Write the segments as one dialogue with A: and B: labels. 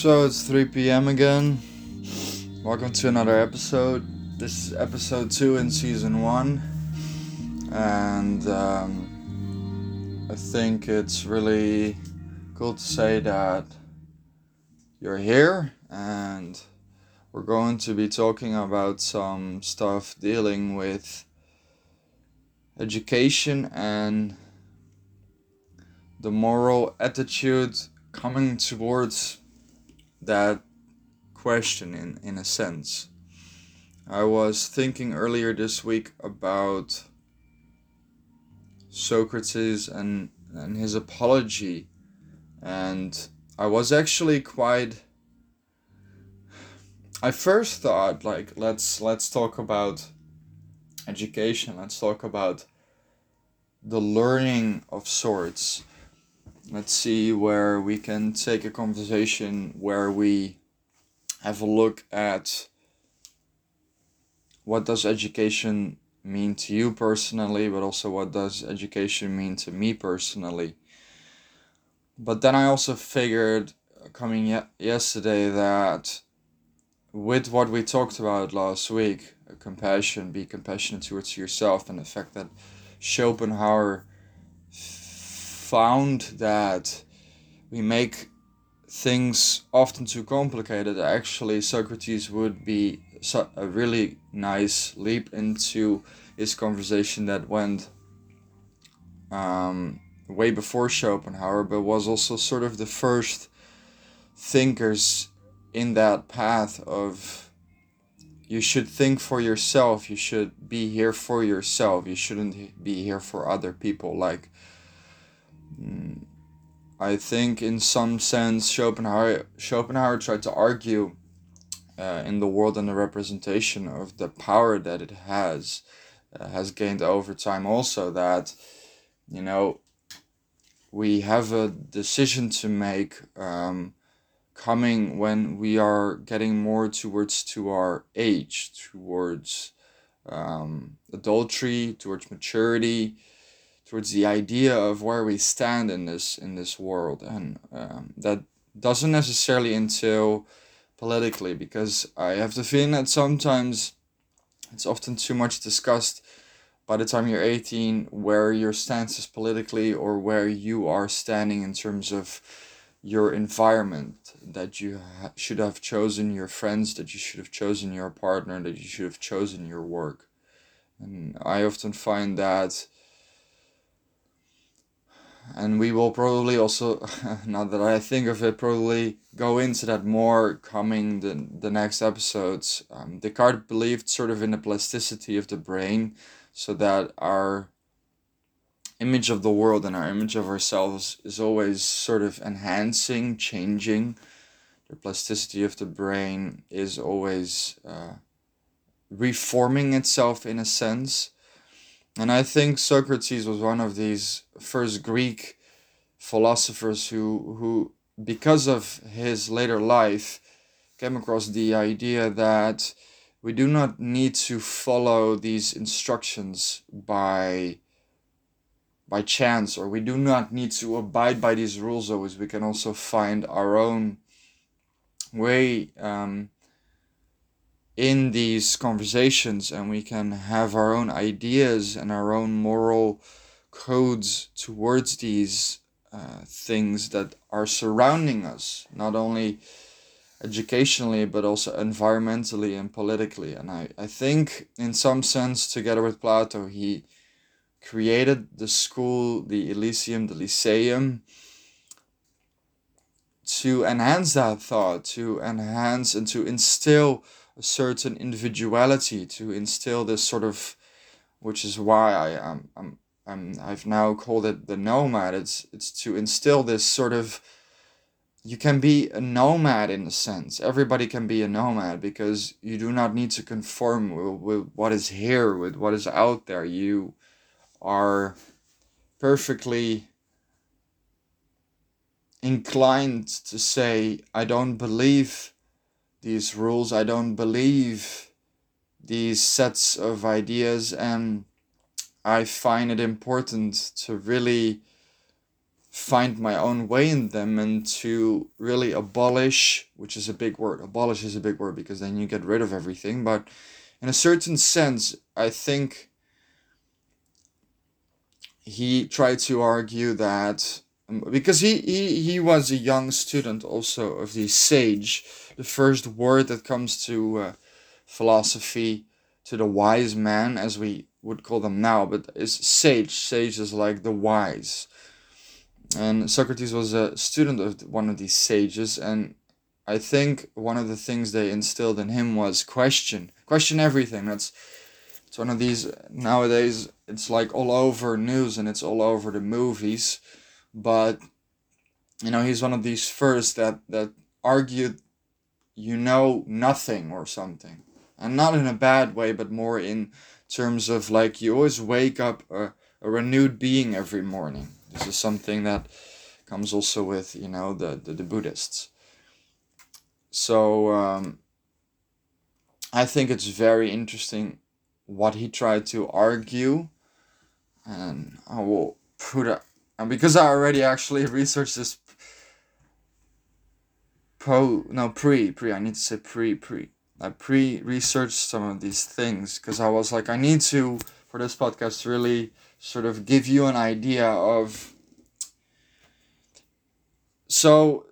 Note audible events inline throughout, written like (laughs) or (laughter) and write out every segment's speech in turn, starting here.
A: So it's 3 p.m. again. Welcome to another episode. This is episode 2 in season 1. And um, I think it's really cool to say that you're here and we're going to be talking about some stuff dealing with education and the moral attitude coming towards that question in, in a sense. I was thinking earlier this week about Socrates and, and his apology, and I was actually quite. I first thought like let's let's talk about education. Let's talk about the learning of sorts let's see where we can take a conversation where we have a look at what does education mean to you personally but also what does education mean to me personally. But then i also figured uh, coming ye- yesterday that with what we talked about last week uh, compassion be compassionate towards yourself and the fact that schopenhauer found that we make things often too complicated, actually, Socrates would be a really nice leap into his conversation that went um, way before Schopenhauer, but was also sort of the first thinkers in that path of you should think for yourself, you should be here for yourself, you shouldn't be here for other people. Like I think, in some sense, Schopenhauer, Schopenhauer tried to argue uh, in the world and the representation of the power that it has, uh, has gained over time. Also, that you know, we have a decision to make um, coming when we are getting more towards to our age, towards um, adultery, towards maturity towards the idea of where we stand in this in this world, and um, that doesn't necessarily entail politically because I have the feeling that sometimes it's often too much discussed by the time you're 18 where your stance is politically or where you are standing in terms of your environment that you ha- should have chosen your friends that you should have chosen your partner that you should have chosen your work. And i often find that and we will probably also (laughs) now that i think of it probably go into that more coming the, the next episodes. Um, descartes believed sort of in the plasticity of the brain so that our image of the world and our image of ourselves is always sort of enhancing changing. The plasticity of the brain is always uh, reforming itself in a sense and I think Socrates was one of these first Greek philosophers who, who because of his later life, came across the idea that we do not need to follow these instructions by by chance or we do not need to abide by these rules always we can also find our own way um, in these conversations and we can have our own ideas and our own moral codes towards these uh, things that are surrounding us, not only educationally but also environmentally and politically. And I, I think, in some sense, together with Plato, he created the school, the Elysium, the Lyceum, to enhance that thought, to enhance and to instill a certain individuality to instill this sort of which is why I am I'm, I'm I've now called it the nomad. It's it's to instill this sort of you can be a nomad in a sense. Everybody can be a nomad because you do not need to conform with, with what is here with what is out there. You are perfectly inclined to say i don't believe these rules. I don't believe these sets of ideas, and I find it important to really find my own way in them and to really abolish, which is a big word. Abolish is a big word because then you get rid of everything. But in a certain sense, I think he tried to argue that because he, he, he was a young student also of the sage, the first word that comes to uh, philosophy, to the wise man, as we would call them now, but is sage. Sage is like the wise. And Socrates was a student of one of these sages, and I think one of the things they instilled in him was question, question everything. That's it's one of these nowadays. It's like all over news and it's all over the movies, but you know he's one of these first that that argued, you know nothing or something, and not in a bad way, but more in terms of like you always wake up a, a renewed being every morning this is something that comes also with you know the the, the Buddhists. So um, I think it's very interesting what he tried to argue, and I will put it. And because I already actually (laughs) researched this pro no pre pre I need to say pre pre I pre researched some of these things because I was like I need to for this podcast really sort of give you an idea of. So,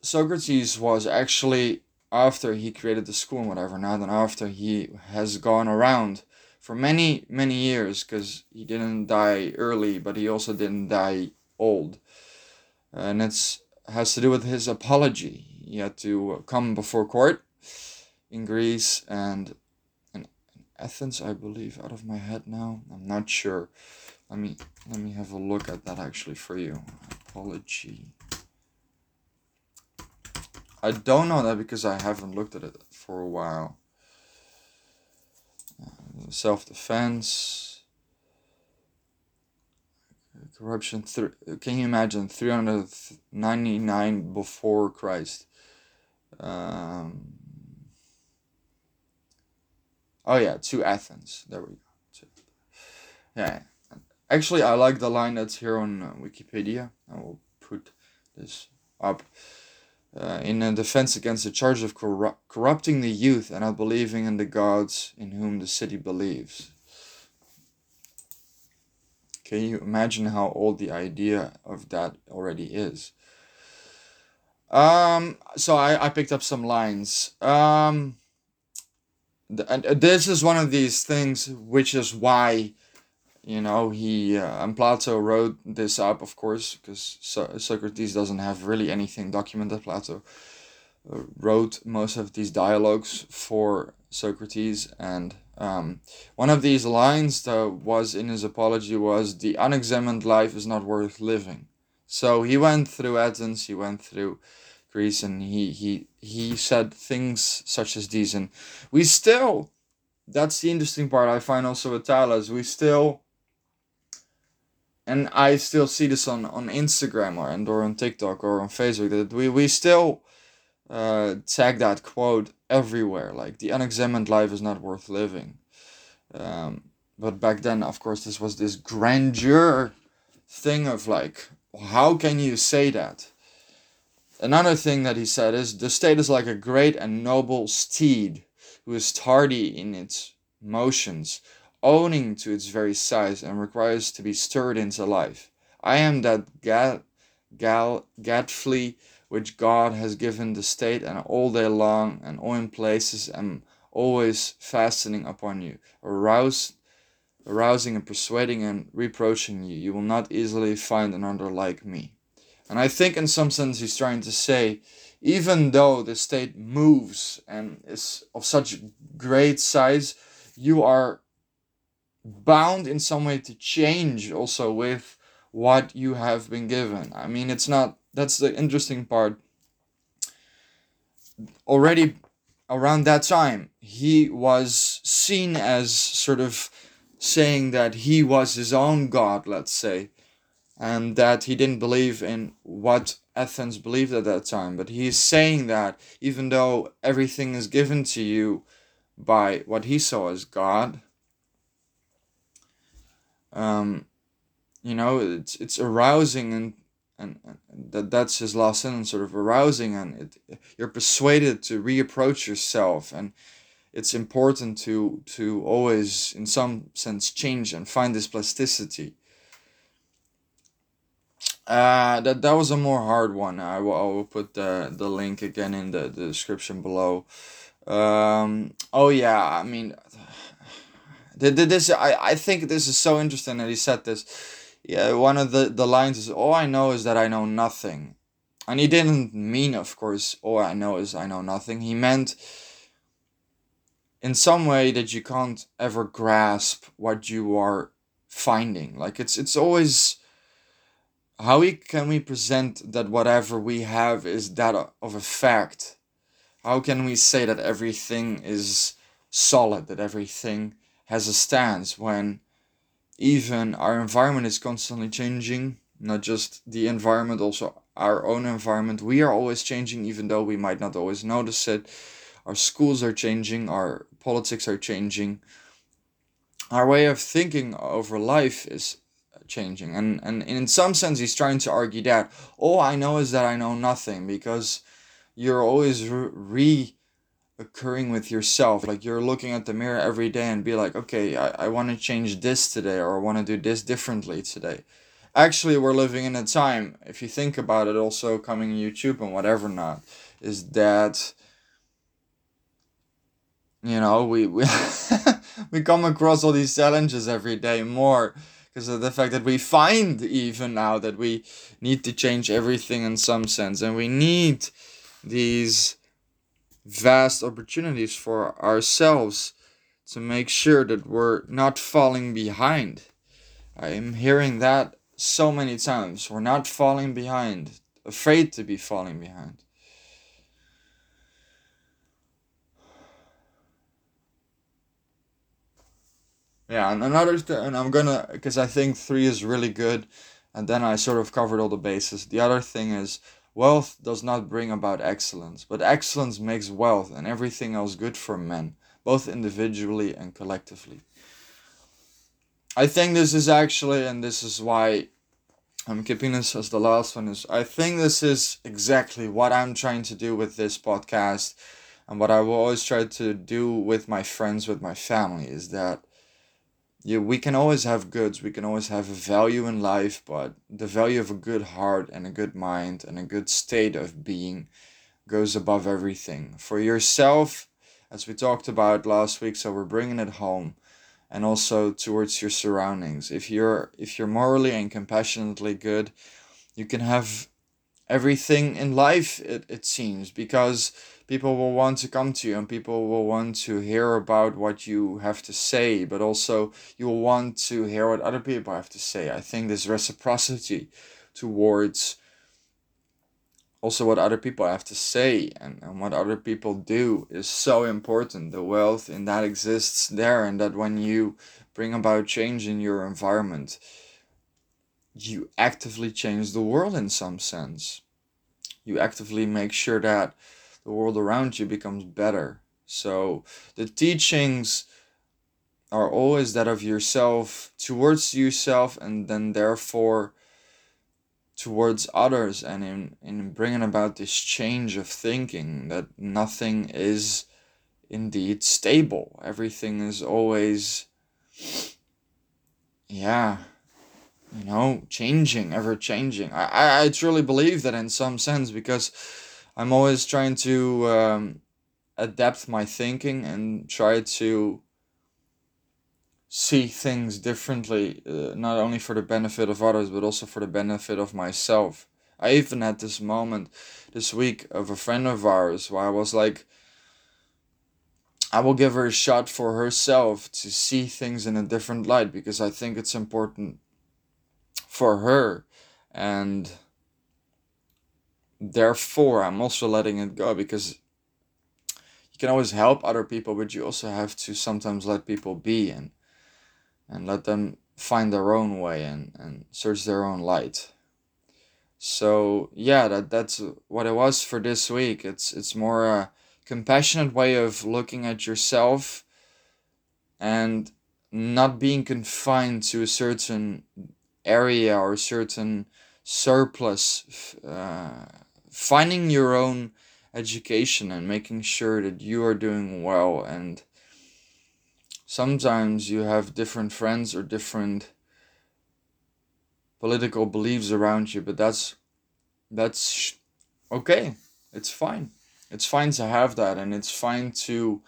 A: Socrates was actually after he created the school and whatever. Now then, after he has gone around for many many years, because he didn't die early, but he also didn't die old, and it's has to do with his apology. He had to come before court in Greece and in Athens, I believe, out of my head now. I'm not sure. Let me let me have a look at that actually for you. Apology. I don't know that because I haven't looked at it for a while. Self defense. Corruption. Th- can you imagine 399 before Christ? Um, oh, yeah, to Athens. There we go. Yeah. Actually, I like the line that's here on uh, Wikipedia. I will put this up. Uh, in a defense against the charge of corru- corrupting the youth and not believing in the gods in whom the city believes. Can you imagine how old the idea of that already is? Um, so I, I picked up some lines. Um, th- and this is one of these things which is why you know he uh, and plato wrote this up of course because so- socrates doesn't have really anything documented plato uh, wrote most of these dialogues for socrates and um, one of these lines that was in his apology was the unexamined life is not worth living so he went through athens he went through greece and he he he said things such as these and we still that's the interesting part i find also with Talas. we still and I still see this on, on Instagram or and or on TikTok or on Facebook that we, we still uh, tag that quote everywhere. Like the unexamined life is not worth living. Um, but back then of course this was this grandeur thing of like how can you say that? Another thing that he said is the state is like a great and noble steed who is tardy in its motions owning to its very size and requires to be stirred into life. I am that gal, gal, gat which God has given the state, and all day long and all in places am always fastening upon you, aroused, arousing and persuading and reproaching you. You will not easily find another like me. And I think, in some sense, he's trying to say, even though the state moves and is of such great size, you are bound in some way to change also with what you have been given. I mean, it's not, that's the interesting part. Already around that time, he was seen as sort of saying that he was his own god, let's say, and that he didn't believe in what Athens believed at that time. But he's saying that even though everything is given to you by what he saw as God, um, you know it's it's arousing and and, and that that's his last sentence sort of arousing and it, you're persuaded to reapproach yourself and it's important to to always in some sense change and find this plasticity uh, that that was a more hard one. I will, I will put the the link again in the, the description below. Um, oh yeah, I mean, this I, I think this is so interesting that he said this. Yeah, one of the the lines is, "All I know is that I know nothing," and he didn't mean, of course, "All I know is I know nothing." He meant in some way that you can't ever grasp what you are finding. Like it's it's always how we can we present that whatever we have is that of a fact how can we say that everything is solid that everything has a stance when even our environment is constantly changing not just the environment also our own environment we are always changing even though we might not always notice it our schools are changing our politics are changing our way of thinking over life is changing. And, and in some sense, he's trying to argue that all I know is that I know nothing because you're always re occurring with yourself. Like you're looking at the mirror every day and be like, okay, I, I want to change this today or I want to do this differently today. Actually, we're living in a time, if you think about it, also coming YouTube and whatever not, is that you know we we, (laughs) we come across all these challenges every day more because of the fact that we find even now that we need to change everything in some sense and we need these vast opportunities for ourselves to make sure that we're not falling behind. I'm hearing that so many times. We're not falling behind, afraid to be falling behind. Yeah, and another th- and I'm gonna because I think three is really good, and then I sort of covered all the bases. The other thing is wealth does not bring about excellence, but excellence makes wealth and everything else good for men, both individually and collectively. I think this is actually, and this is why I'm keeping this as the last one. Is I think this is exactly what I'm trying to do with this podcast, and what I will always try to do with my friends, with my family, is that yeah, we can always have goods, we can always have a value in life, but the value of a good heart and a good mind and a good state of being goes above everything. For yourself, as we talked about last week, so we're bringing it home and also towards your surroundings. If you're if you're morally and compassionately good, you can have everything in life it, it seems because people will want to come to you and people will want to hear about what you have to say, but also you will want to hear what other people have to say. I think this reciprocity towards also what other people have to say and, and what other people do is so important. The wealth in that exists there, and that when you bring about change in your environment, you actively change the world in some sense. You actively make sure that the world around you becomes better. So the teachings are always that of yourself towards yourself and then therefore towards others and in, in bringing about this change of thinking that nothing is indeed stable everything is always yeah you know changing ever changing I, I, I truly believe that in some sense because I'm always trying to um, adapt my thinking and try to see things differently, uh, not only for the benefit of others, but also for the benefit of myself. I even had this moment this week of a friend of ours where I was like, I will give her a shot for herself to see things in a different light because I think it's important for her. And therefore i'm also letting it go because you can always help other people but you also have to sometimes let people be and and let them find their own way and and search their own light so yeah that that's what it was for this week it's it's more a compassionate way of looking at yourself and not being confined to a certain area or a certain surplus, uh, finding your own education and making sure that you are doing well. And sometimes you have different friends or different political beliefs around you, but that's that's okay. It's fine. It's fine to have that, and it's fine to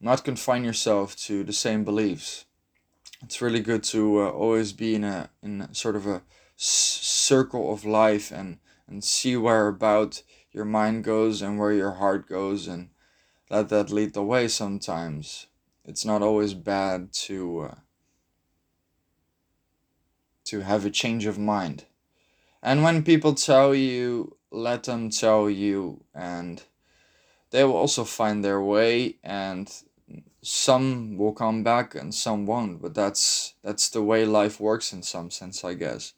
A: not confine yourself to the same beliefs. It's really good to uh, always be in a in sort of a circle of life and and see where about your mind goes and where your heart goes and let that lead the way sometimes. It's not always bad to uh, to have a change of mind. And when people tell you let them tell you and they will also find their way and some will come back and some won't but that's that's the way life works in some sense i guess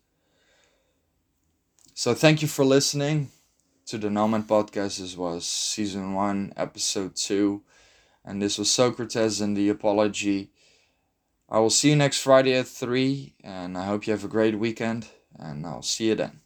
A: so thank you for listening to the Nomad podcast. This was season one, episode two, and this was Socrates and the Apology. I will see you next Friday at three, and I hope you have a great weekend, and I'll see you then.